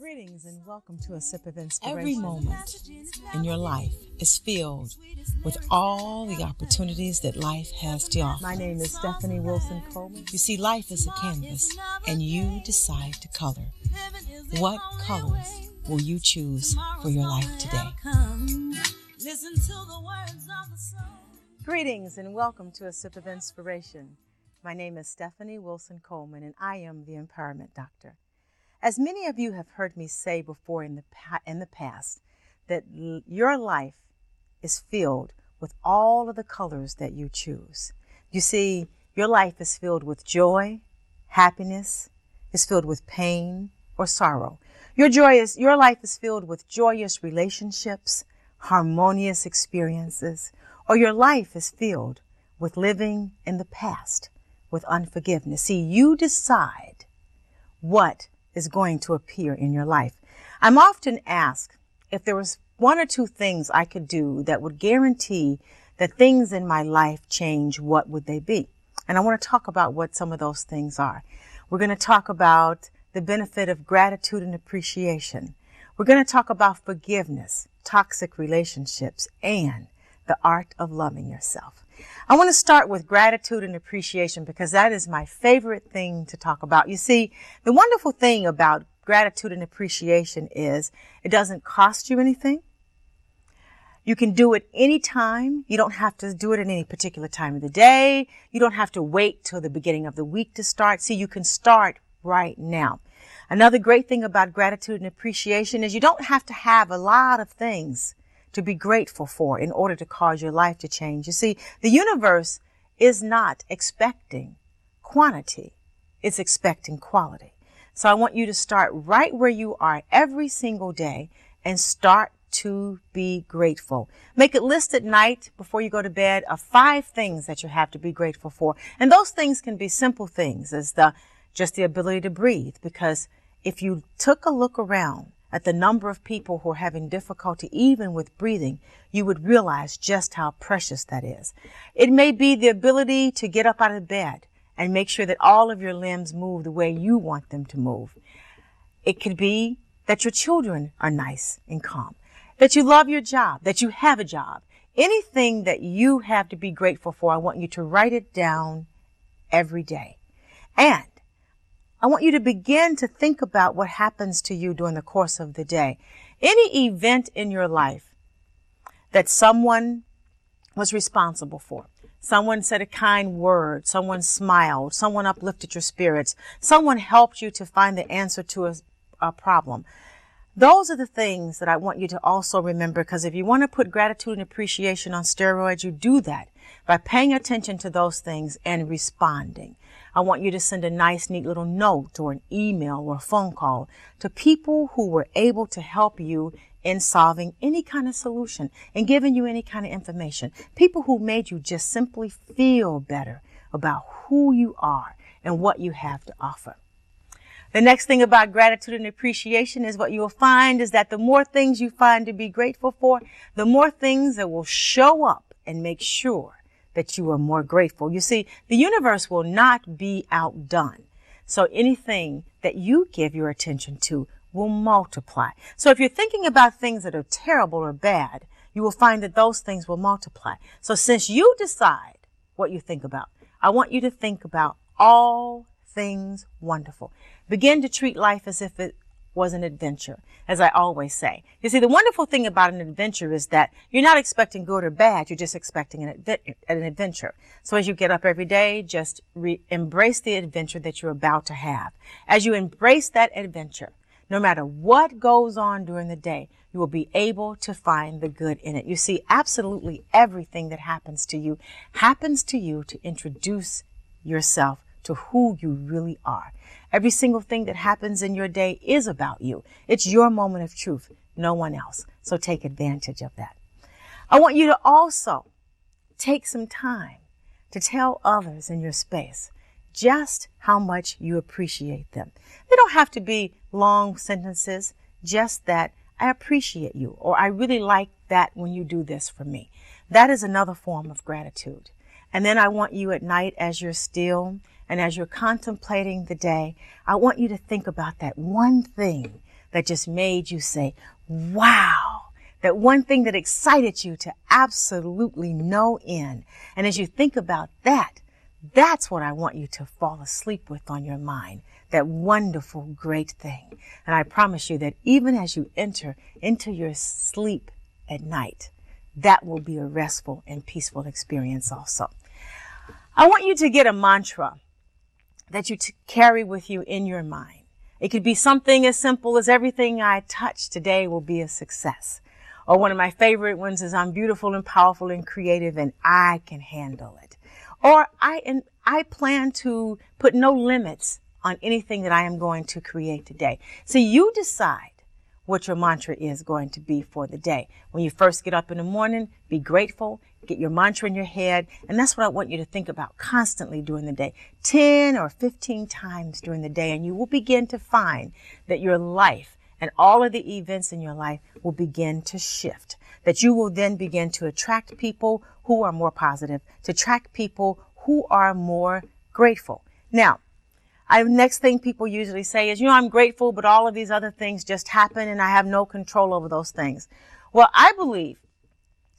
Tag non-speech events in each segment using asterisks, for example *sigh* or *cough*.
Greetings and welcome to a sip of inspiration. Every moment in your life is filled with all the opportunities that life has to offer. My name is Stephanie Wilson Coleman. You see, life is a canvas, and you decide to color. What colors will you choose for your life today? Greetings and welcome to a sip of inspiration. My name is Stephanie Wilson Coleman, and I am the Empowerment Doctor. As many of you have heard me say before in the, pa- in the past, that l- your life is filled with all of the colors that you choose. You see, your life is filled with joy, happiness, is filled with pain or sorrow. Your joy is, your life is filled with joyous relationships, harmonious experiences, or your life is filled with living in the past with unforgiveness. See, you decide what is going to appear in your life. I'm often asked if there was one or two things I could do that would guarantee that things in my life change, what would they be? And I want to talk about what some of those things are. We're going to talk about the benefit of gratitude and appreciation. We're going to talk about forgiveness, toxic relationships, and the art of loving yourself. I want to start with gratitude and appreciation because that is my favorite thing to talk about. You see, the wonderful thing about gratitude and appreciation is it doesn't cost you anything. You can do it anytime. You don't have to do it at any particular time of the day. You don't have to wait till the beginning of the week to start. See, you can start right now. Another great thing about gratitude and appreciation is you don't have to have a lot of things to be grateful for in order to cause your life to change. You see, the universe is not expecting quantity. It's expecting quality. So I want you to start right where you are every single day and start to be grateful. Make a list at night before you go to bed of five things that you have to be grateful for. And those things can be simple things as the, just the ability to breathe. Because if you took a look around at the number of people who are having difficulty even with breathing, you would realize just how precious that is. It may be the ability to get up out of bed and make sure that all of your limbs move the way you want them to move. It could be that your children are nice and calm, that you love your job, that you have a job. Anything that you have to be grateful for, I want you to write it down every day. And I want you to begin to think about what happens to you during the course of the day. Any event in your life that someone was responsible for. Someone said a kind word. Someone smiled. Someone uplifted your spirits. Someone helped you to find the answer to a, a problem. Those are the things that I want you to also remember because if you want to put gratitude and appreciation on steroids, you do that by paying attention to those things and responding. I want you to send a nice, neat little note or an email or a phone call to people who were able to help you in solving any kind of solution and giving you any kind of information. People who made you just simply feel better about who you are and what you have to offer. The next thing about gratitude and appreciation is what you will find is that the more things you find to be grateful for, the more things that will show up and make sure that you are more grateful. You see, the universe will not be outdone. So anything that you give your attention to will multiply. So if you're thinking about things that are terrible or bad, you will find that those things will multiply. So since you decide what you think about, I want you to think about all things wonderful. Begin to treat life as if it was an adventure, as I always say. You see, the wonderful thing about an adventure is that you're not expecting good or bad, you're just expecting an, an adventure. So as you get up every day, just re- embrace the adventure that you're about to have. As you embrace that adventure, no matter what goes on during the day, you will be able to find the good in it. You see, absolutely everything that happens to you happens to you to introduce yourself to who you really are. Every single thing that happens in your day is about you. It's your moment of truth, no one else. So take advantage of that. I want you to also take some time to tell others in your space just how much you appreciate them. They don't have to be long sentences, just that I appreciate you or I really like that when you do this for me. That is another form of gratitude. And then I want you at night as you're still and as you're contemplating the day, I want you to think about that one thing that just made you say, wow, that one thing that excited you to absolutely no end. And as you think about that, that's what I want you to fall asleep with on your mind. That wonderful, great thing. And I promise you that even as you enter into your sleep at night, that will be a restful and peaceful experience also. I want you to get a mantra that you t- carry with you in your mind. It could be something as simple as everything I touch today will be a success. Or one of my favorite ones is I'm beautiful and powerful and creative and I can handle it. Or I, and I plan to put no limits on anything that I am going to create today. So you decide what your mantra is going to be for the day. When you first get up in the morning, be grateful, get your mantra in your head, and that's what I want you to think about constantly during the day. 10 or 15 times during the day, and you will begin to find that your life and all of the events in your life will begin to shift. That you will then begin to attract people who are more positive, to attract people who are more grateful. Now, I, next thing people usually say is, you know, I'm grateful, but all of these other things just happen and I have no control over those things. Well, I believe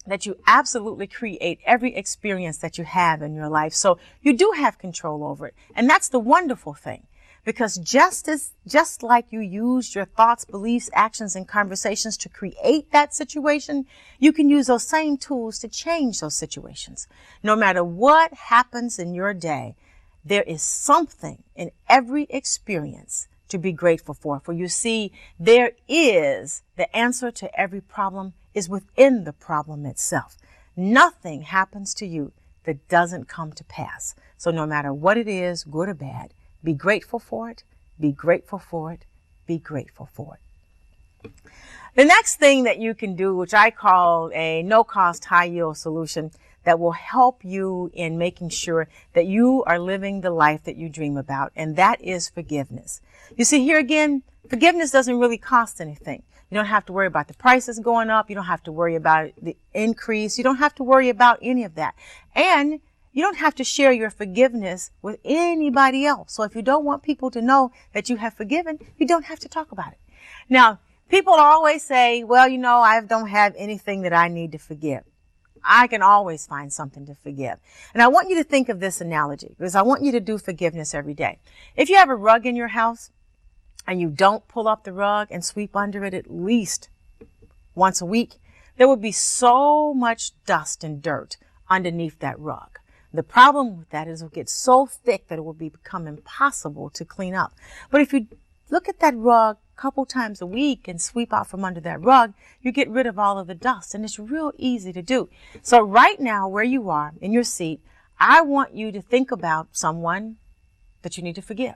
that you absolutely create every experience that you have in your life. So you do have control over it. And that's the wonderful thing. Because just as, just like you used your thoughts, beliefs, actions, and conversations to create that situation, you can use those same tools to change those situations. No matter what happens in your day, there is something in every experience to be grateful for. For you see, there is the answer to every problem is within the problem itself. Nothing happens to you that doesn't come to pass. So no matter what it is, good or bad, be grateful for it, be grateful for it, be grateful for it. The next thing that you can do, which I call a no cost high yield solution that will help you in making sure that you are living the life that you dream about. And that is forgiveness. You see here again, forgiveness doesn't really cost anything. You don't have to worry about the prices going up. You don't have to worry about the increase. You don't have to worry about any of that. And you don't have to share your forgiveness with anybody else. So if you don't want people to know that you have forgiven, you don't have to talk about it. Now, people always say, well, you know, I don't have anything that I need to forgive. I can always find something to forgive. And I want you to think of this analogy because I want you to do forgiveness every day. If you have a rug in your house and you don't pull up the rug and sweep under it at least once a week, there would be so much dust and dirt underneath that rug. The problem with that is it will get so thick that it will become impossible to clean up. But if you look at that rug a couple times a week and sweep out from under that rug, you get rid of all of the dust and it's real easy to do. So right now where you are in your seat, I want you to think about someone that you need to forgive.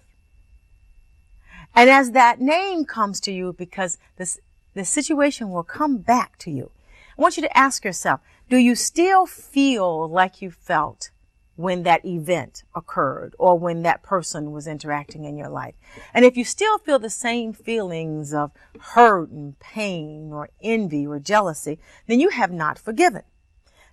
And as that name comes to you, because this, the situation will come back to you, I want you to ask yourself, do you still feel like you felt when that event occurred or when that person was interacting in your life. And if you still feel the same feelings of hurt and pain or envy or jealousy, then you have not forgiven.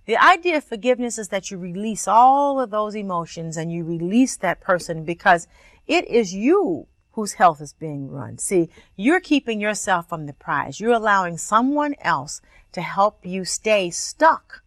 The idea of forgiveness is that you release all of those emotions and you release that person because it is you whose health is being run. See, you're keeping yourself from the prize. You're allowing someone else to help you stay stuck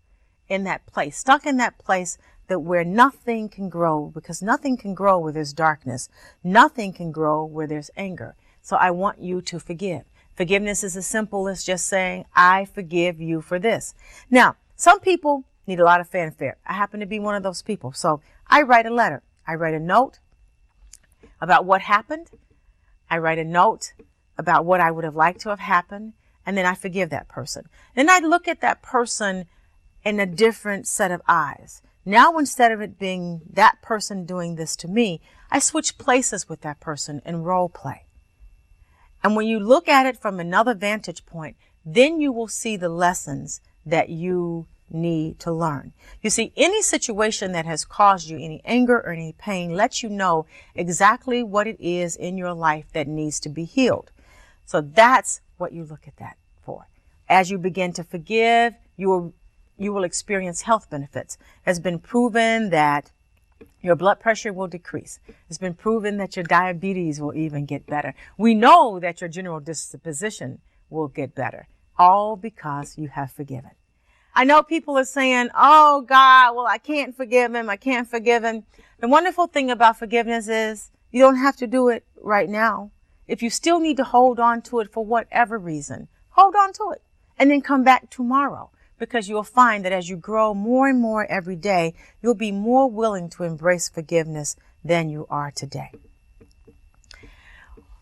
in that place, stuck in that place that where nothing can grow, because nothing can grow where there's darkness. Nothing can grow where there's anger. So I want you to forgive. Forgiveness is as simple as just saying, I forgive you for this. Now, some people need a lot of fanfare. I happen to be one of those people. So I write a letter. I write a note about what happened. I write a note about what I would have liked to have happened. And then I forgive that person. Then I look at that person in a different set of eyes. Now, instead of it being that person doing this to me, I switch places with that person and role play. And when you look at it from another vantage point, then you will see the lessons that you need to learn. You see, any situation that has caused you any anger or any pain lets you know exactly what it is in your life that needs to be healed. So that's what you look at that for. As you begin to forgive, you will you will experience health benefits. It has been proven that Your blood pressure will decrease. It's been proven that your diabetes will even get better. We know that your general disposition will get better, all because you have forgiven. I know people are saying, Oh God, well, I can't forgive him. I can't forgive him. The wonderful thing about forgiveness is you don't have to do it right now. If you still need to hold on to it for whatever reason, hold on to it and then come back tomorrow because you'll find that as you grow more and more every day, you'll be more willing to embrace forgiveness than you are today.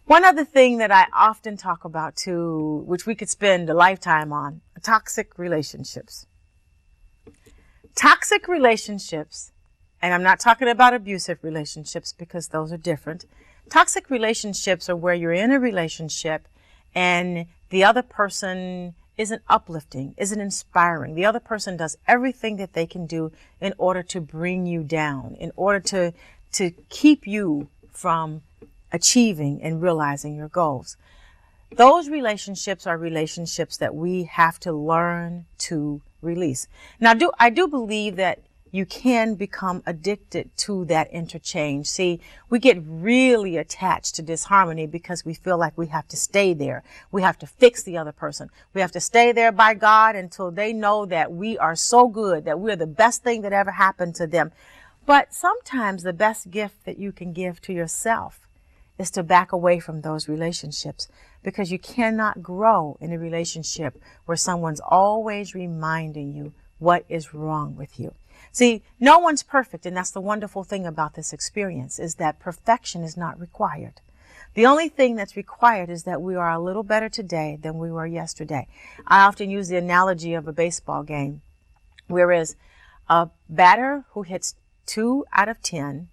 One other thing that I often talk about too, which we could spend a lifetime on, toxic relationships. Toxic relationships, and I'm not talking about abusive relationships because those are different. Toxic relationships are where you're in a relationship and the other person isn't uplifting, isn't inspiring. The other person does everything that they can do in order to bring you down, in order to, to keep you from achieving and realizing your goals. Those relationships are relationships that we have to learn to release. Now, do, I do believe that you can become addicted to that interchange. See, we get really attached to disharmony because we feel like we have to stay there. We have to fix the other person. We have to stay there by God until they know that we are so good, that we're the best thing that ever happened to them. But sometimes the best gift that you can give to yourself is to back away from those relationships because you cannot grow in a relationship where someone's always reminding you what is wrong with you. See, no one's perfect, and that's the wonderful thing about this experience is that perfection is not required. The only thing that's required is that we are a little better today than we were yesterday. I often use the analogy of a baseball game, whereas a batter who hits two out of 10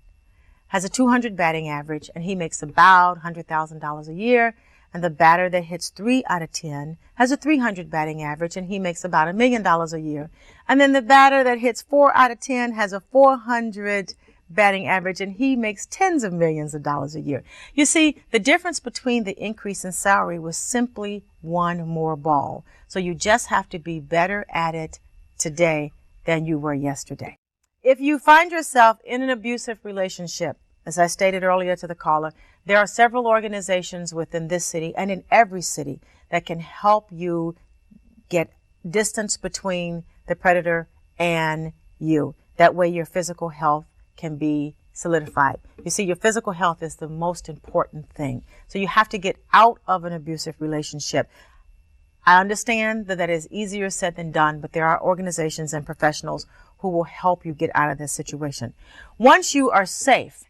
has a 200 batting average and he makes about $100,000 a year and the batter that hits three out of 10 has a 300 batting average and he makes about a million dollars a year. And then the batter that hits four out of 10 has a 400 batting average and he makes tens of millions of dollars a year. You see, the difference between the increase in salary was simply one more ball. So you just have to be better at it today than you were yesterday. If you find yourself in an abusive relationship, as I stated earlier to the caller, there are several organizations within this city and in every city that can help you get distance between the predator and you. That way your physical health can be solidified. You see, your physical health is the most important thing. So you have to get out of an abusive relationship. I understand that that is easier said than done, but there are organizations and professionals who will help you get out of this situation. Once you are safe,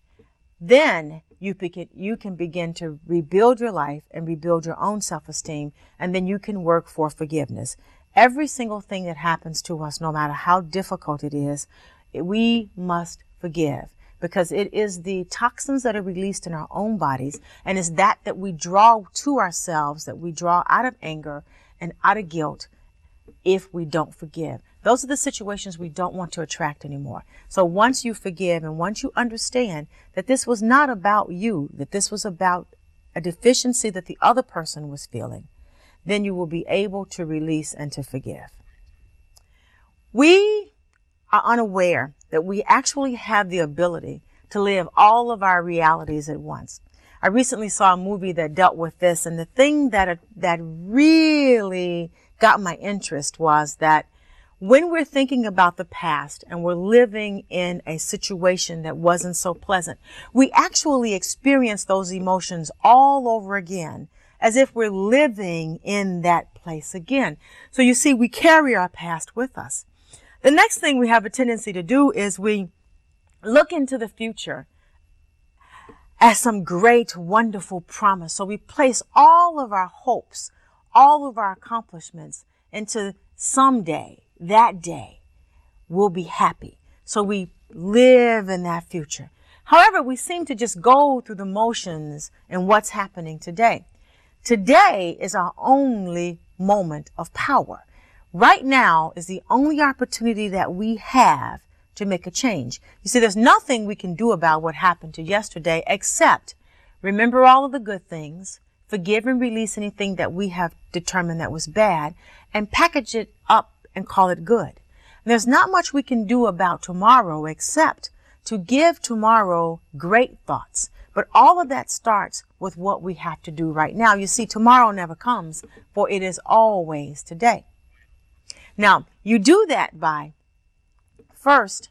then you, begin, you can begin to rebuild your life and rebuild your own self-esteem, and then you can work for forgiveness. Every single thing that happens to us, no matter how difficult it is, we must forgive because it is the toxins that are released in our own bodies and it's that that we draw to ourselves that we draw out of anger and out of guilt if we don't forgive. Those are the situations we don't want to attract anymore. So once you forgive and once you understand that this was not about you, that this was about a deficiency that the other person was feeling, then you will be able to release and to forgive. We are unaware that we actually have the ability to live all of our realities at once. I recently saw a movie that dealt with this and the thing that, that really got my interest was that when we're thinking about the past and we're living in a situation that wasn't so pleasant, we actually experience those emotions all over again as if we're living in that place again. So you see, we carry our past with us. The next thing we have a tendency to do is we look into the future as some great, wonderful promise. So we place all of our hopes, all of our accomplishments into someday that day we'll be happy. So we live in that future. However, we seem to just go through the motions and what's happening today. Today is our only moment of power. Right now is the only opportunity that we have to make a change. You see, there's nothing we can do about what happened to yesterday except remember all of the good things, forgive and release anything that we have determined that was bad, and package it up and call it good. There's not much we can do about tomorrow except to give tomorrow great thoughts. But all of that starts with what we have to do right now. You see, tomorrow never comes, for it is always today. Now, you do that by first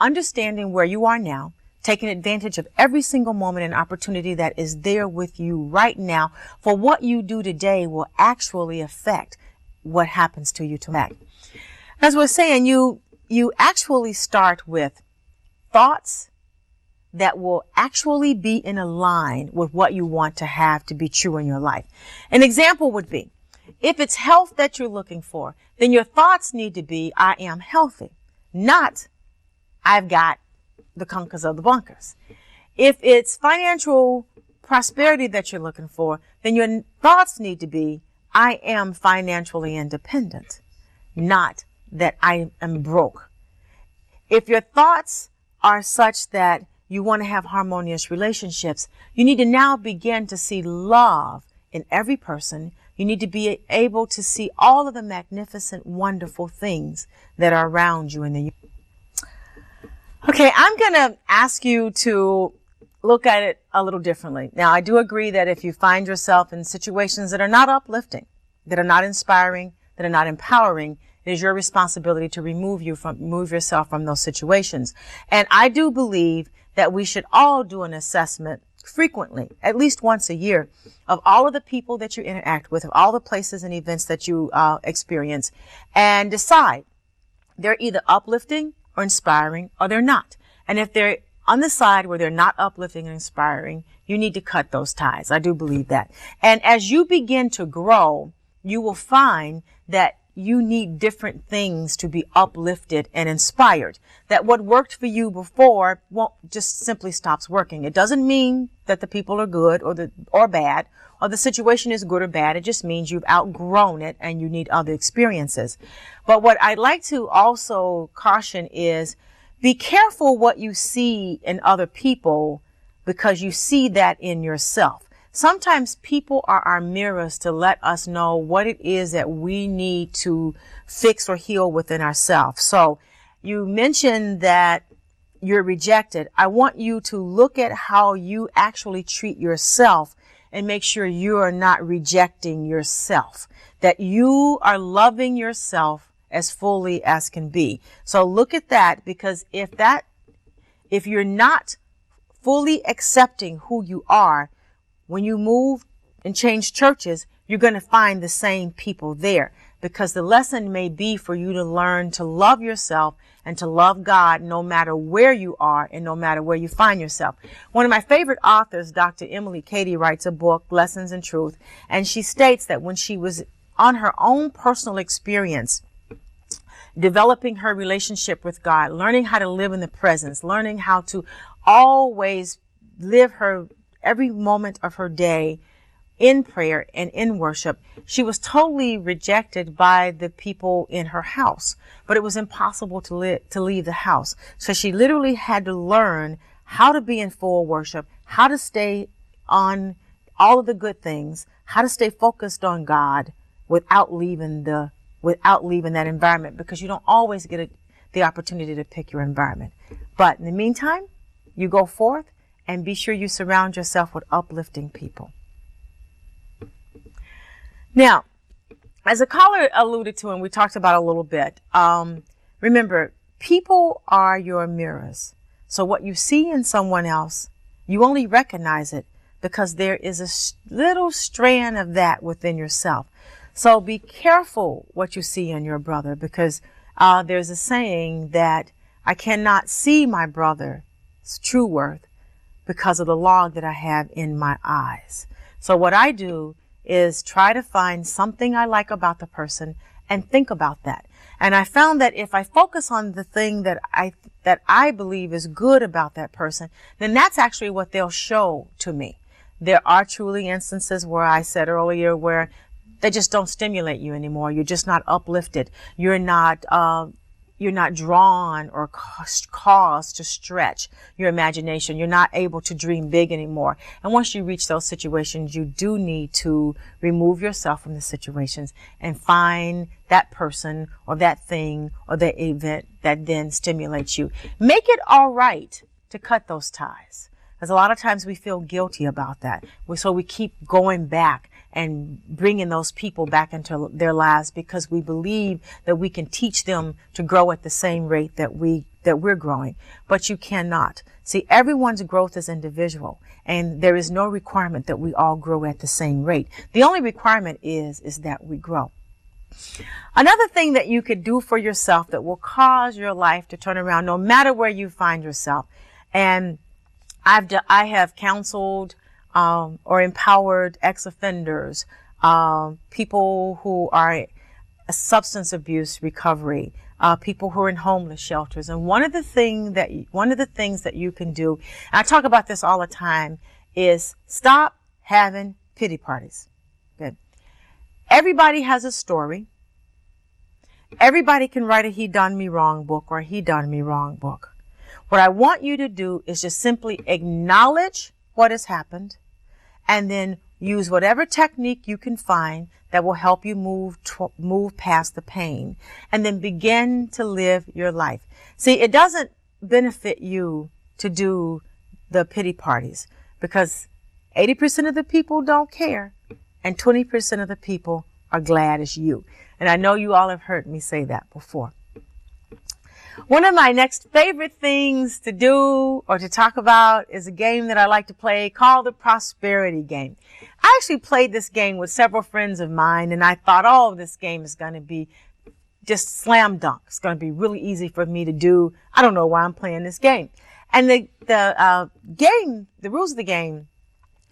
understanding where you are now, taking advantage of every single moment and opportunity that is there with you right now, for what you do today will actually affect what happens to you tomorrow. As we're saying, you, you actually start with thoughts that will actually be in a line with what you want to have to be true in your life. An example would be, if it's health that you're looking for, then your thoughts need to be, I am healthy, not I've got the conkers of the bunkers. If it's financial prosperity that you're looking for, then your thoughts need to be, I am financially independent, not that I am broke. If your thoughts are such that you want to have harmonious relationships, you need to now begin to see love in every person. You need to be able to see all of the magnificent, wonderful things that are around you in the Okay, I'm going to ask you to look at it a little differently. Now, I do agree that if you find yourself in situations that are not uplifting, that are not inspiring, that are not empowering, it is your responsibility to remove you from, move yourself from those situations. And I do believe that we should all do an assessment frequently, at least once a year, of all of the people that you interact with, of all the places and events that you uh, experience, and decide they're either uplifting or inspiring or they're not. And if they're on the side where they're not uplifting and inspiring, you need to cut those ties. I do believe that. And as you begin to grow, you will find that you need different things to be uplifted and inspired. That what worked for you before won't just simply stops working. It doesn't mean that the people are good or the, or bad or the situation is good or bad. It just means you've outgrown it and you need other experiences. But what I'd like to also caution is be careful what you see in other people because you see that in yourself. Sometimes people are our mirrors to let us know what it is that we need to fix or heal within ourselves. So you mentioned that you're rejected. I want you to look at how you actually treat yourself and make sure you are not rejecting yourself, that you are loving yourself as fully as can be. So look at that because if that, if you're not fully accepting who you are, when you move and change churches, you're going to find the same people there because the lesson may be for you to learn to love yourself and to love God no matter where you are and no matter where you find yourself. One of my favorite authors, Dr. Emilie Cady, writes a book, Lessons in Truth, and she states that when she was on her own personal experience, developing her relationship with God, learning how to live in the presence, learning how to always live her every moment of her day in prayer and in worship. She was totally rejected by the people in her house, but it was impossible to, li- to leave the house. So she literally had to learn how to be in full worship, how to stay on all of the good things, how to stay focused on God without leaving the, without leaving that environment because you don't always get a, the opportunity to pick your environment. But in the meantime, you go forth and be sure you surround yourself with uplifting people. Now, as a caller alluded to and we talked about a little bit, um, remember, people are your mirrors. So what you see in someone else, you only recognize it because there is a little strand of that within yourself. So be careful what you see in your brother because uh, there's a saying that I cannot see my brother's true worth because of the log that I have in my eyes. So what I do is try to find something I like about the person and think about that. And I found that if I focus on the thing that I, that I believe is good about that person, then that's actually what they'll show to me. There are truly instances where I said earlier where they just don't stimulate you anymore. You're just not uplifted. You're not, uh, you're not drawn or caused to stretch your imagination. You're not able to dream big anymore. And once you reach those situations, you do need to remove yourself from the situations and find that person or that thing or that event that then stimulates you. Make it all right to cut those ties. Because a lot of times we feel guilty about that. So we keep going back and bringing those people back into their lives because we believe that we can teach them to grow at the same rate that we that we're growing. But you cannot. See everyone's growth is individual and there is no requirement that we all grow at the same rate. The only requirement is is that we grow. Another thing that you could do for yourself that will cause your life to turn around no matter where you find yourself and I've I have counseled um, or empowered ex-offenders, um, people who are substance abuse recovery, uh, people who are in homeless shelters. And one of the thing that one of the things that you can do, I talk about this all the time, is stop having pity parties. Good. Everybody has a story. Everybody can write a he done me wrong book or he done me wrong book. What I want you to do is just simply acknowledge what has happened and then use whatever technique you can find that will help you move move past the pain and then begin to live your life. See, it doesn't benefit you to do the pity parties because 80% of the people don't care and 20% of the people are glad as you. And I know you all have heard me say that before. One of my next favorite things to do or to talk about is a game that I like to play called the prosperity game. I actually played this game with several friends of mine and I thought, oh, this game is going to be just slam dunk. It's going to be really easy for me to do. I don't know why I'm playing this game. And the, the, uh, game, the rules of the game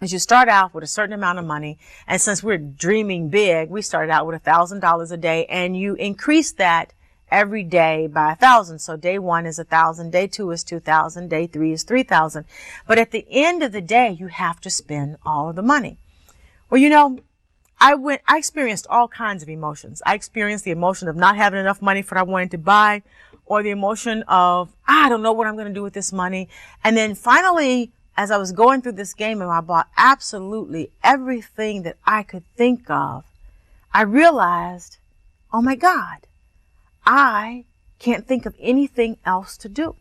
is you start out with a certain amount of money. And since we're dreaming big, we started out with a thousand dollars a day and you increase that every day by a thousand. So day one is a thousand, day two is two thousand, day three is three thousand. But at the end of the day, you have to spend all of the money. Well, you know, I went, I experienced all kinds of emotions. I experienced the emotion of not having enough money for what I wanted to buy, or the emotion of, ah, I don't know what I'm going to do with this money. And then finally, as I was going through this game and I bought absolutely everything that I could think of, I realized, oh my God, I can't think of anything else to do.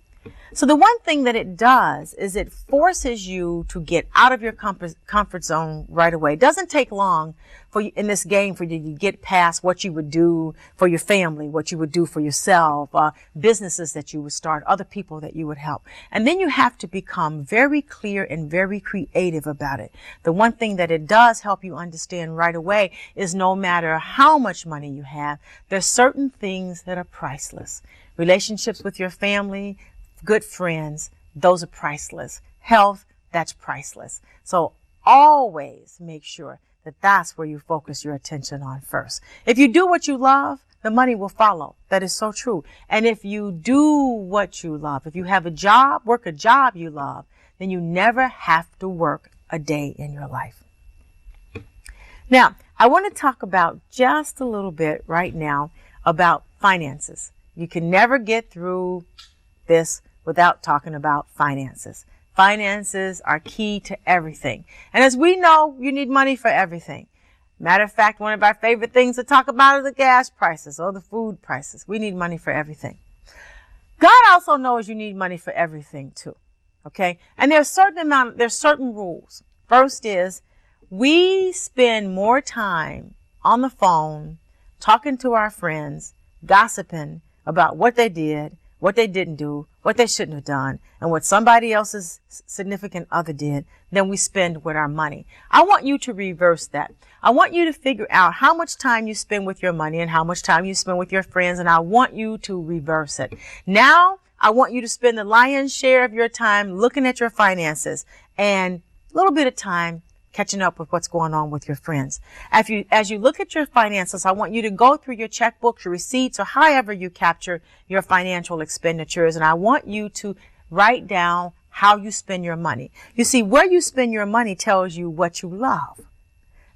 So the one thing that it does is it forces you to get out of your comfort, zone right away. It doesn't take long for you in this game for you to get past what you would do for your family, what you would do for yourself, uh, businesses that you would start, other people that you would help. And then you have to become very clear and very creative about it. The one thing that it does help you understand right away is no matter how much money you have, there's certain things that are priceless. Relationships with your family, good friends, those are priceless. Health, that's priceless. So always make sure that that's where you focus your attention on first. If you do what you love, the money will follow. That is so true. And if you do what you love, if you have a job, work a job you love, then you never have to work a day in your life. Now, I want to talk about just a little bit right now about finances. You can never get through this without talking about finances. Finances are key to everything. And as we know, you need money for everything. Matter of fact, one of our favorite things to talk about are the gas prices or the food prices. We need money for everything. God also knows you need money for everything too. Okay. And there's certain amount, there's certain rules. First is we spend more time on the phone talking to our friends, gossiping about what they did what they didn't do, what they shouldn't have done, and what somebody else's significant other did, then we spend with our money. I want you to reverse that. I want you to figure out how much time you spend with your money and how much time you spend with your friends, and I want you to reverse it. Now, I want you to spend the lion's share of your time looking at your finances and a little bit of time catching up with what's going on with your friends. As you, as you look at your finances, I want you to go through your checkbooks, your receipts, or however you capture your financial expenditures. And I want you to write down how you spend your money. You see, where you spend your money tells you what you love.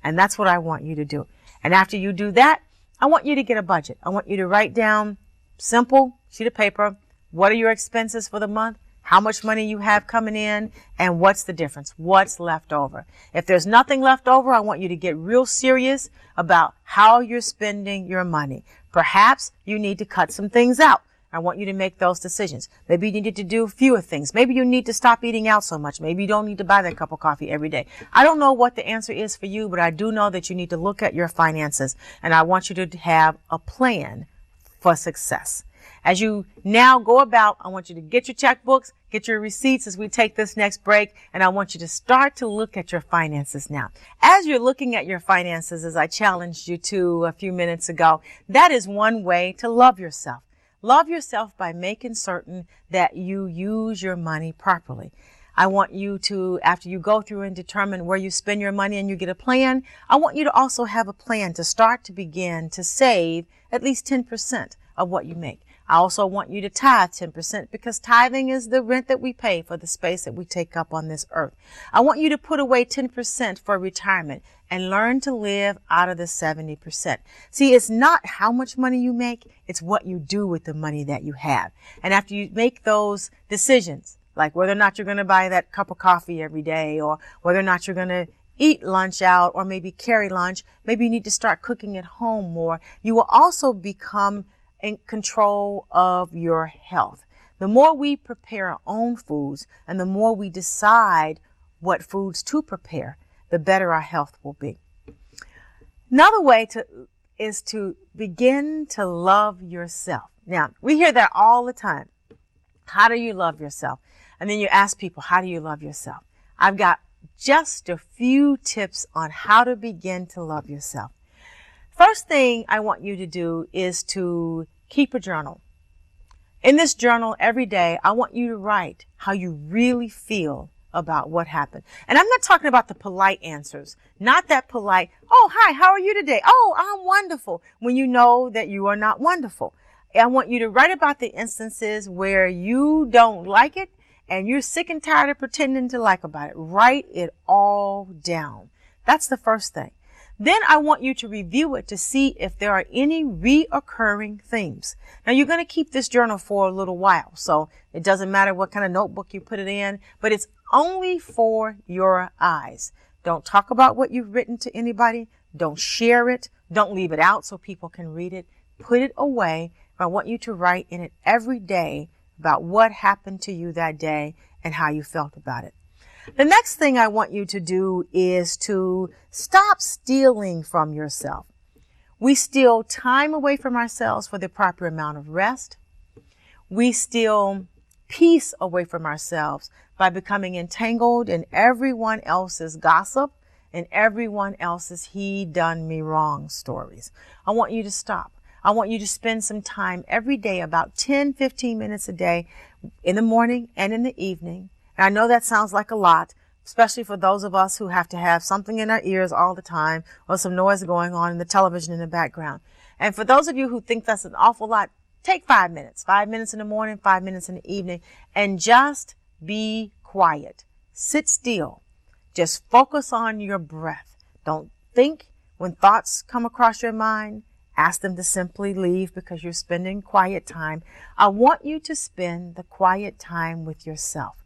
And that's what I want you to do. And after you do that, I want you to get a budget. I want you to write down simple, sheet of paper. What are your expenses for the month? How much money you have coming in and what's the difference? What's left over? If there's nothing left over, I want you to get real serious about how you're spending your money. Perhaps you need to cut some things out. I want you to make those decisions. Maybe you need to do fewer things. Maybe you need to stop eating out so much. Maybe you don't need to buy that cup of coffee every day. I don't know what the answer is for you, but I do know that you need to look at your finances and I want you to have a plan for success. As you now go about, I want you to get your checkbooks, get your receipts as we take this next break, and I want you to start to look at your finances now. As you're looking at your finances, as I challenged you to a few minutes ago, that is one way to love yourself. Love yourself by making certain that you use your money properly. I want you to, after you go through and determine where you spend your money and you get a plan, I want you to also have a plan to start to begin to save at least 10% of what you make. I also want you to tithe 10% because tithing is the rent that we pay for the space that we take up on this earth. I want you to put away 10% for retirement and learn to live out of the 70%. See, it's not how much money you make, it's what you do with the money that you have. And after you make those decisions, like whether or not you're going to buy that cup of coffee every day or whether or not you're going to eat lunch out or maybe carry lunch, maybe you need to start cooking at home more. You will also become in control of your health. The more we prepare our own foods and the more we decide what foods to prepare, the better our health will be. Another way to is to begin to love yourself. Now, we hear that all the time. How do you love yourself? And then you ask people, how do you love yourself? I've got just a few tips on how to begin to love yourself. First thing I want you to do is to keep a journal. In this journal every day, I want you to write how you really feel about what happened. And I'm not talking about the polite answers, not that polite, oh, hi, how are you today? Oh, I'm wonderful when you know that you are not wonderful. I want you to write about the instances where you don't like it and you're sick and tired of pretending to like about it. Write it all down. That's the first thing. Then I want you to review it to see if there are any reoccurring themes. Now you're going to keep this journal for a little while, so it doesn't matter what kind of notebook you put it in, but it's only for your eyes. Don't talk about what you've written to anybody. Don't share it. Don't leave it out so people can read it. Put it away. I want you to write in it every day about what happened to you that day and how you felt about it. The next thing I want you to do is to stop stealing from yourself. We steal time away from ourselves for the proper amount of rest. We steal peace away from ourselves by becoming entangled in everyone else's gossip and everyone else's he done me wrong stories. I want you to stop. I want you to spend some time every day, about 10, 15 minutes a day in the morning and in the evening, and I know that sounds like a lot, especially for those of us who have to have something in our ears all the time or some noise going on in the television in the background. And for those of you who think that's an awful lot, take five minutes, five minutes in the morning, five minutes in the evening, and just be quiet. Sit still. Just focus on your breath. Don't think when thoughts come across your mind. Ask them to simply leave because you're spending quiet time. I want you to spend the quiet time with yourself.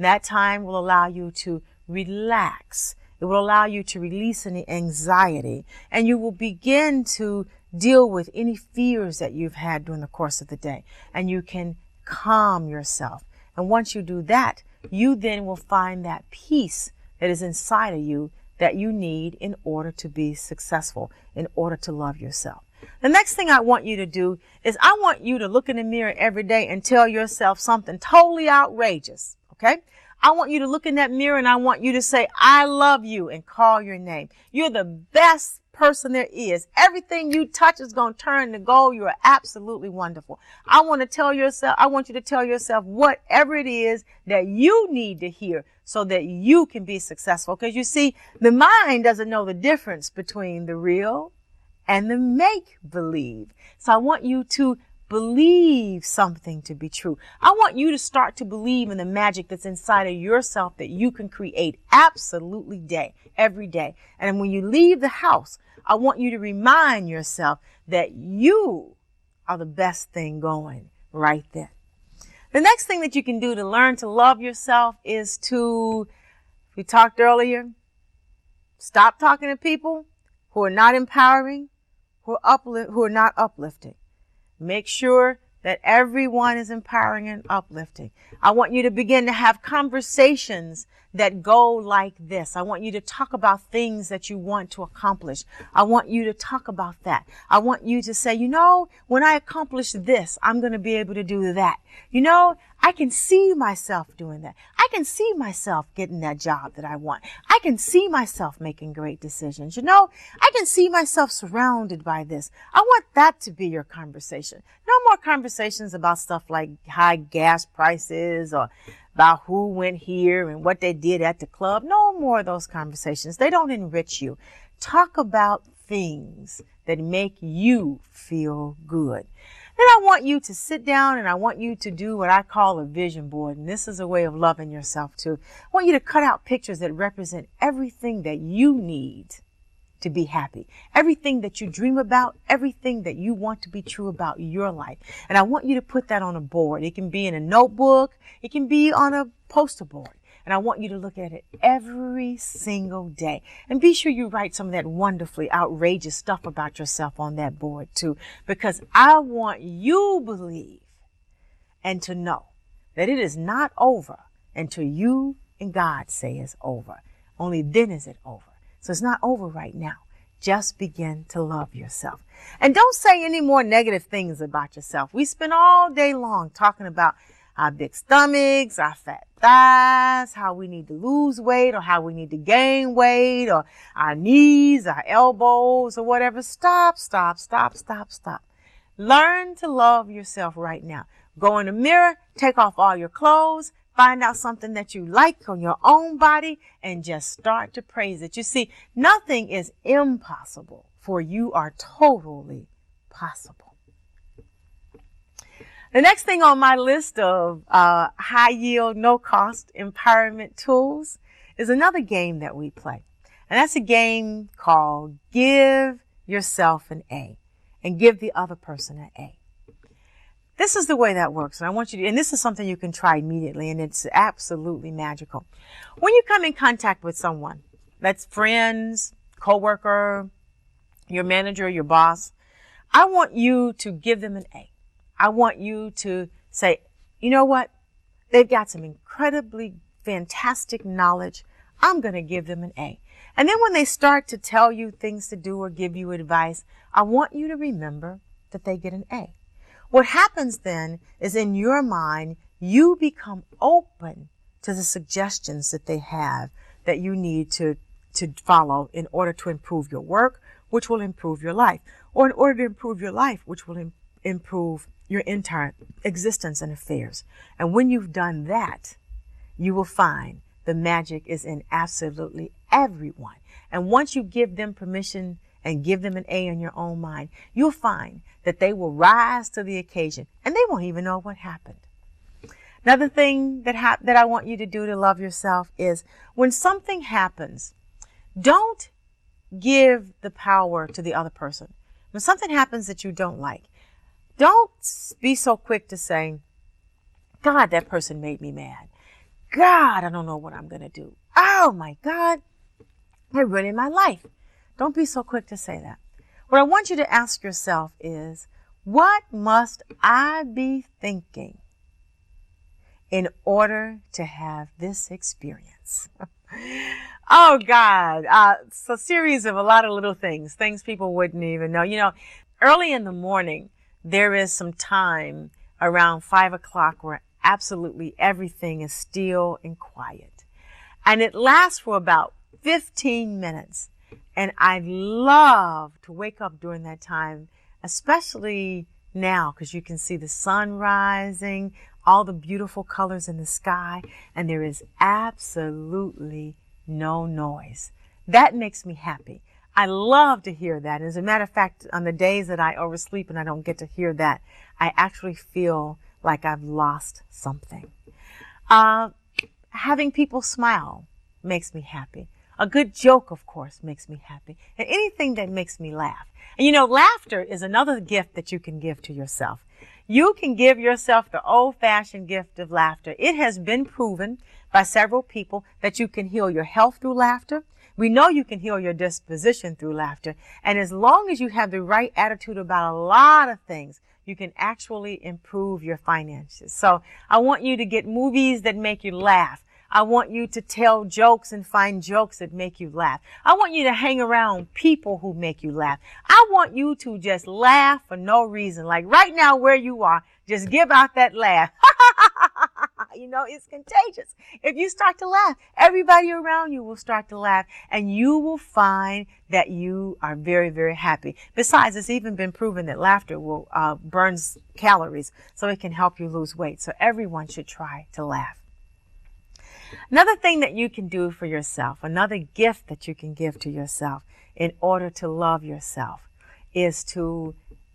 That time will allow you to relax. It will allow you to release any anxiety and you will begin to deal with any fears that you've had during the course of the day and you can calm yourself. And once you do that, you then will find that peace that is inside of you that you need in order to be successful, in order to love yourself. The next thing I want you to do is I want you to look in the mirror every day and tell yourself something totally outrageous. Okay? I want you to look in that mirror and I want you to say, I love you and call your name. You're the best person there is. Everything you touch is going to turn to gold. You are absolutely wonderful. I want to tell yourself, I want you to tell yourself whatever it is that you need to hear so that you can be successful. Because you see, the mind doesn't know the difference between the real and the make believe. So I want you to believe something to be true. I want you to start to believe in the magic that's inside of yourself that you can create absolutely day, every day. And when you leave the house, I want you to remind yourself that you are the best thing going right then. The next thing that you can do to learn to love yourself is to, we talked earlier, stop talking to people who are not empowering, who are, uplift, who are not uplifting. Make sure that everyone is empowering and uplifting. I want you to begin to have conversations that go like this. I want you to talk about things that you want to accomplish. I want you to talk about that. I want you to say, you know, when I accomplish this, I'm going to be able to do that. You know, I can see myself doing that. I can see myself getting that job that I want. I can see myself making great decisions. You know, I can see myself surrounded by this. I want that to be your conversation. No more conversations about stuff like high gas prices or about who went here and what they did at the club. No more of those conversations. They don't enrich you. Talk about things that make you feel good. Then I want you to sit down and I want you to do what I call a vision board. And this is a way of loving yourself too. I want you to cut out pictures that represent everything that you need to be happy. Everything that you dream about, everything that you want to be true about your life. And I want you to put that on a board. It can be in a notebook. It can be on a poster board. And I want you to look at it every single day. And be sure you write some of that wonderfully outrageous stuff about yourself on that board too. Because I want you to believe and to know that it is not over until you and God say it's over. Only then is it over. So it's not over right now. Just begin to love yourself. And don't say any more negative things about yourself. We spend all day long talking about our big stomachs, our fat thighs, how we need to lose weight or how we need to gain weight or our knees, our elbows or whatever. Stop, stop, stop, stop, stop. Learn to love yourself right now. Go in the mirror, take off all your clothes, Find out something that you like on your own body and just start to praise it. You see, nothing is impossible for you are totally possible. The next thing on my list of uh, high yield, no cost empowerment tools is another game that we play. And that's a game called Give Yourself an A and give the other person an A. This is the way that works. And I want you to, and this is something you can try immediately and it's absolutely magical. When you come in contact with someone, that's friends, coworker, your manager, your boss, I want you to give them an A. I want you to say, you know what? They've got some incredibly fantastic knowledge. I'm going to give them an A. And then when they start to tell you things to do or give you advice, I want you to remember that they get an A. What happens then is in your mind, you become open to the suggestions that they have that you need to, to follow in order to improve your work, which will improve your life, or in order to improve your life, which will Im- improve your entire existence and affairs. And when you've done that, you will find the magic is in absolutely everyone. And once you give them permission and give them an A in your own mind, you'll find that they will rise to the occasion and they won't even know what happened. Another thing that ha- that I want you to do to love yourself is when something happens, don't give the power to the other person. When something happens that you don't like, don't be so quick to say, God, that person made me mad. God, I don't know what I'm going to do. Oh my God, they're ruining my life. Don't be so quick to say that. What I want you to ask yourself is, what must I be thinking in order to have this experience? *laughs* oh God, uh, it's a series of a lot of little things, things people wouldn't even know. You know, early in the morning, there is some time around five o'clock where absolutely everything is still and quiet. And it lasts for about 15 minutes. And I love to wake up during that time, especially now, because you can see the sun rising, all the beautiful colors in the sky, and there is absolutely no noise. That makes me happy. I love to hear that. As a matter of fact, on the days that I oversleep and I don't get to hear that, I actually feel like I've lost something. Uh, having people smile makes me happy. A good joke, of course, makes me happy. And anything that makes me laugh. And you know, laughter is another gift that you can give to yourself. You can give yourself the old fashioned gift of laughter. It has been proven by several people that you can heal your health through laughter. We know you can heal your disposition through laughter. And as long as you have the right attitude about a lot of things, you can actually improve your finances. So I want you to get movies that make you laugh. I want you to tell jokes and find jokes that make you laugh. I want you to hang around people who make you laugh. I want you to just laugh for no reason. Like right now where you are, just give out that laugh. *laughs* you know, it's contagious. If you start to laugh, everybody around you will start to laugh and you will find that you are very, very happy. Besides, it's even been proven that laughter will uh, burns calories, so it can help you lose weight. So everyone should try to laugh. Another thing that you can do for yourself, another gift that you can give to yourself in order to love yourself is to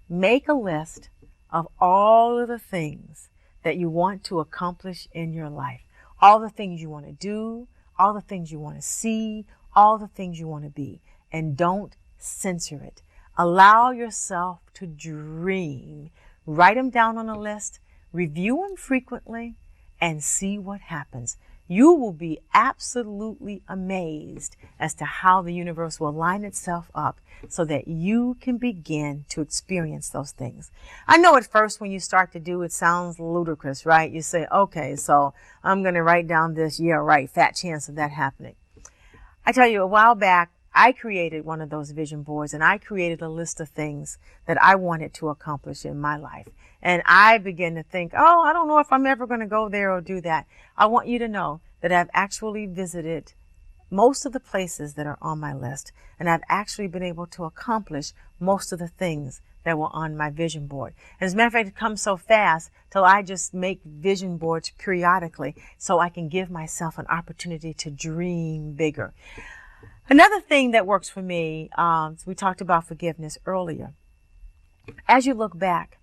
make a list of all of the things that you want to accomplish in your life. All the things you want to do, all the things you want to see, all the things you want to be. And don't censor it. Allow yourself to dream. Write them down on a list, review them frequently, and see what happens you will be absolutely amazed as to how the universe will line itself up so that you can begin to experience those things. I know at first when you start to do it sounds ludicrous, right? You say, okay, so I'm going to write down this. Yeah, right. Fat chance of that happening. I tell you, a while back, I created one of those vision boards and I created a list of things that I wanted to accomplish in my life. And I began to think, oh, I don't know if I'm ever going to go there or do that. I want you to know that I've actually visited most of the places that are on my list and I've actually been able to accomplish most of the things that were on my vision board. As a matter of fact, it comes so fast till I just make vision boards periodically so I can give myself an opportunity to dream bigger. Another thing that works for me, um, we talked about forgiveness earlier. As you look back,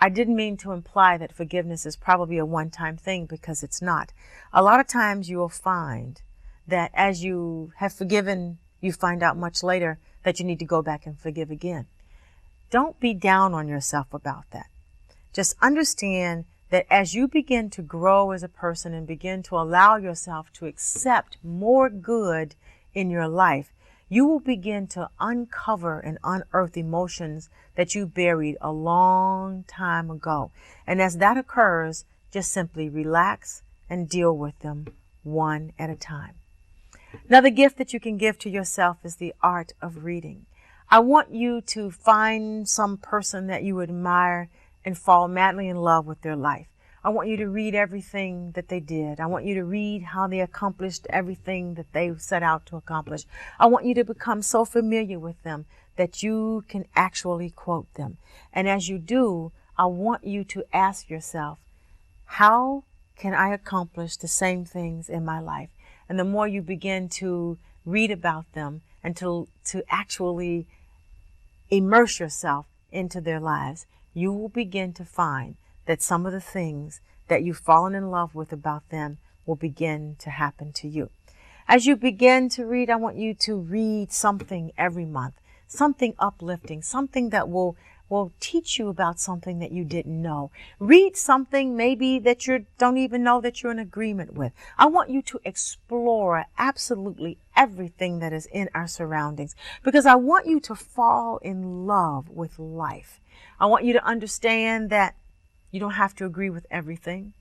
I didn't mean to imply that forgiveness is probably a one time thing because it's not. A lot of times you will find that as you have forgiven, you find out much later that you need to go back and forgive again. Don't be down on yourself about that. Just understand that as you begin to grow as a person and begin to allow yourself to accept more good in your life, you will begin to uncover and unearth emotions that you buried a long time ago. And as that occurs, just simply relax and deal with them one at a time. Another gift that you can give to yourself is the art of reading. I want you to find some person that you admire and fall madly in love with their life. I want you to read everything that they did. I want you to read how they accomplished everything that they set out to accomplish. I want you to become so familiar with them that you can actually quote them. And as you do, I want you to ask yourself, how can I accomplish the same things in my life? And the more you begin to read about them and to, to actually immerse yourself into their lives, you will begin to find that some of the things that you've fallen in love with about them will begin to happen to you. As you begin to read, I want you to read something every month, something uplifting, something that will will teach you about something that you didn't know. Read something maybe that you don't even know that you're in agreement with. I want you to explore absolutely everything that is in our surroundings because I want you to fall in love with life. I want you to understand that you don't have to agree with everything.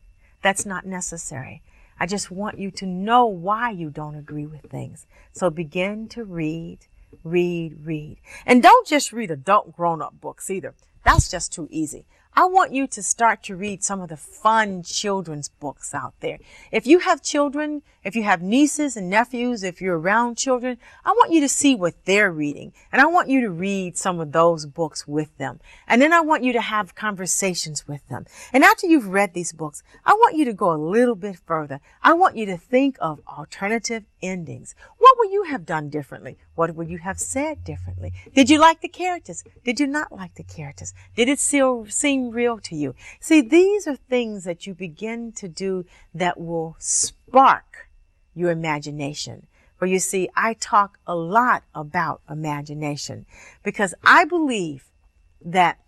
That's not necessary. I just want you to know why you don't agree with things. So begin to read, read, read. And don't just read adult grown up books either. That's just too easy. I want you to start to read some of the fun children's books out there. If you have children, if you have nieces and nephews, if you're around children, I want you to see what they're reading. And I want you to read some of those books with them. And then I want you to have conversations with them. And after you've read these books, I want you to go a little bit further. I want you to think of alternative endings. What would you have done differently? What would you have said differently? Did you like the characters? Did you not like the characters? Did it still seem real to you? See, these are things that you begin to do that will spark your imagination. For you see, I talk a lot about imagination because I believe that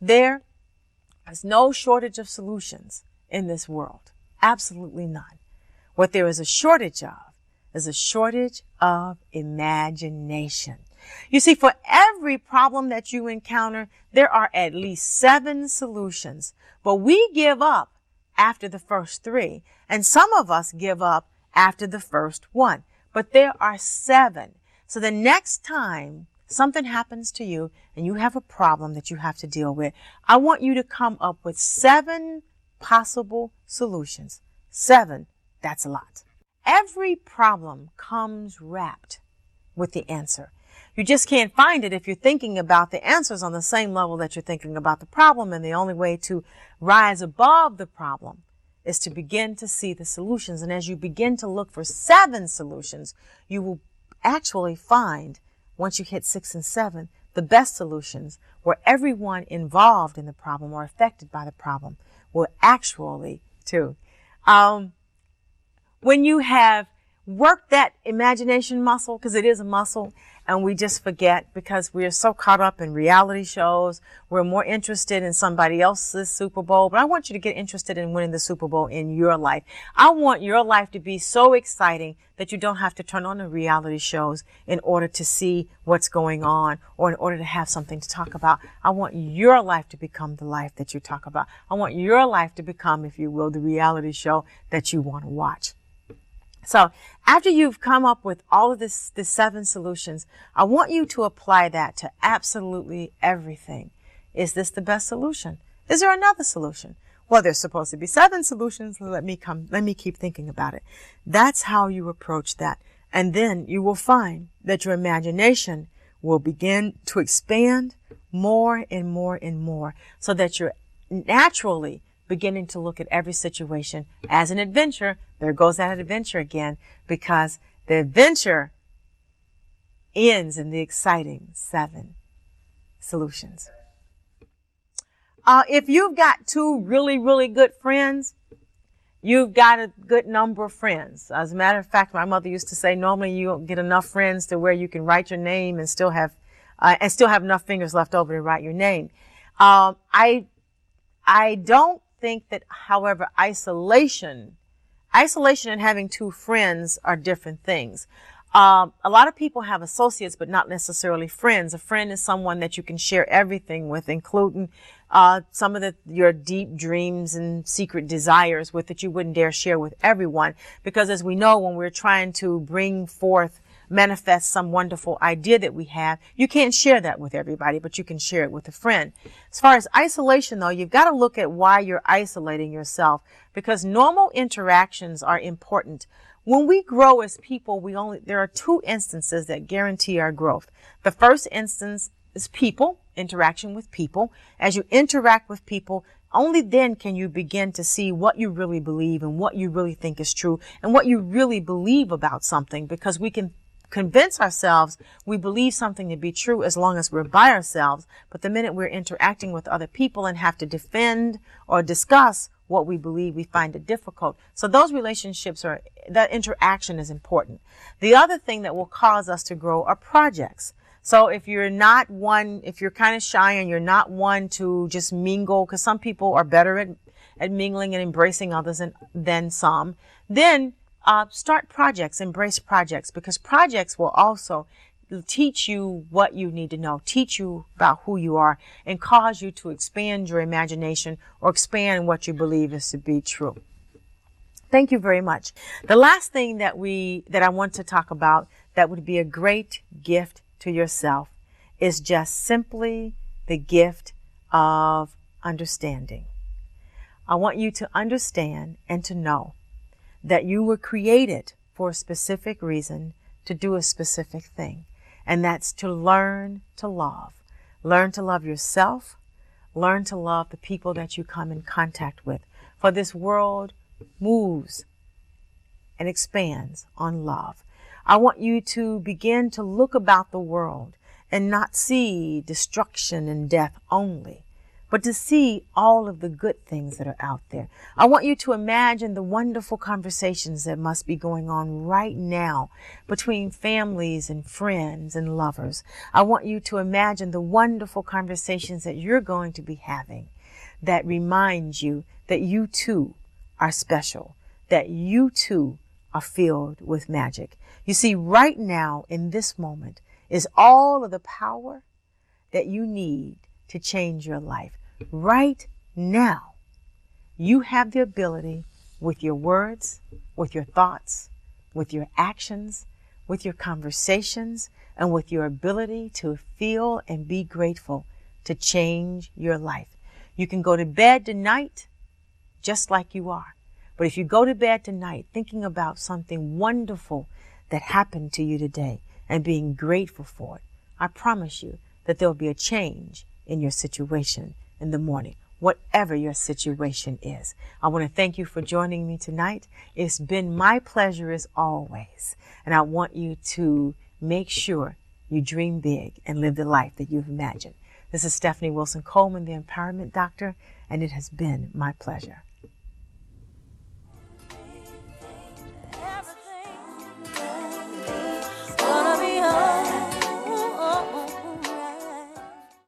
There's no shortage of solutions in this world. Absolutely none. What there is a shortage of is a shortage of imagination. You see, for every problem that you encounter, there are at least seven solutions, but we give up after the first three, and some of us give up after the first one, but there are seven. So the next time something happens to you and you have a problem that you have to deal with, I want you to come up with seven possible solutions. Seven, that's a lot. Every problem comes wrapped with the answer. You just can't find it if you're thinking about the answers on the same level that you're thinking about the problem. And the only way to rise above the problem is to begin to see the solutions. And as you begin to look for seven solutions, you will actually find once you hit six and seven, the best solutions where everyone involved in the problem or affected by the problem will actually too. Um, when you have worked that imagination muscle, because it is a muscle, and we just forget because we are so caught up in reality shows. We're more interested in somebody else's Super Bowl, but I want you to get interested in winning the Super Bowl in your life. I want your life to be so exciting that you don't have to turn on the reality shows in order to see what's going on or in order to have something to talk about. I want your life to become the life that you talk about. I want your life to become, if you will, the reality show that you want to watch. So after you've come up with all of this, the seven solutions, I want you to apply that to absolutely everything. Is this the best solution? Is there another solution? Well, there's supposed to be seven solutions. Let me come, let me keep thinking about it. That's how you approach that. And then you will find that your imagination will begin to expand more and more and more so that you're naturally beginning to look at every situation as an adventure. There goes that adventure again because the adventure ends in the exciting seven solutions. Uh, if you've got two really, really good friends, you've got a good number of friends. As a matter of fact, my mother used to say normally you don't get enough friends to where you can write your name and still have, uh, and still have enough fingers left over to write your name. Um, I, I don't think that, however, isolation, isolation and having two friends are different things. Um, a lot of people have associates, but not necessarily friends. A friend is someone that you can share everything with, including uh, some of the, your deep dreams and secret desires with that you wouldn't dare share with everyone. Because as we know, when we're trying to bring forth manifest some wonderful idea that we have, you can't share that with everybody, but you can share it with a friend. As far as isolation though, you've got to look at why you're isolating yourself because normal interactions are important. When we grow as people, we only, there are two instances that guarantee our growth. The first instance is people, interaction with people. As you interact with people, only then can you begin to see what you really believe and what you really think is true and what you really believe about something because we can convince ourselves we believe something to be true as long as we're by ourselves. But the minute we're interacting with other people and have to defend or discuss what we believe, we find it difficult. So those relationships are, that interaction is important. The other thing that will cause us to grow are projects. So if you're not one, if you're kind of shy and you're not one to just mingle, because some people are better at, at mingling and embracing others than, than some, then uh, start projects, embrace projects, because projects will also teach you what you need to know, teach you about who you are, and cause you to expand your imagination or expand what you believe is to be true. Thank you very much. The last thing that we, that I want to talk about that would be a great gift to yourself is just simply the gift of understanding. I want you to understand and to know that you were created for a specific reason to do a specific thing. And that's to learn to love. Learn to love yourself. Learn to love the people that you come in contact with. For this world moves and expands on love. I want you to begin to look about the world and not see destruction and death only, but to see all of the good things that are out there. I want you to imagine the wonderful conversations that must be going on right now between families and friends and lovers. I want you to imagine the wonderful conversations that you're going to be having that remind you that you too are special, that you too are filled with magic. You see, right now in this moment is all of the power that you need to change your life. Right now, you have the ability with your words, with your thoughts, with your actions, with your conversations, and with your ability to feel and be grateful to change your life. You can go to bed tonight just like you are. But if you go to bed tonight thinking about something wonderful that happened to you today and being grateful for it, I promise you that there'll be a change in your situation in the morning, whatever your situation is. I want to thank you for joining me tonight. It's been my pleasure as always. And I want you to make sure you dream big and live the life that you've imagined. This is Stephanie Wilson Coleman, the Empowerment Doctor, and it has been my pleasure.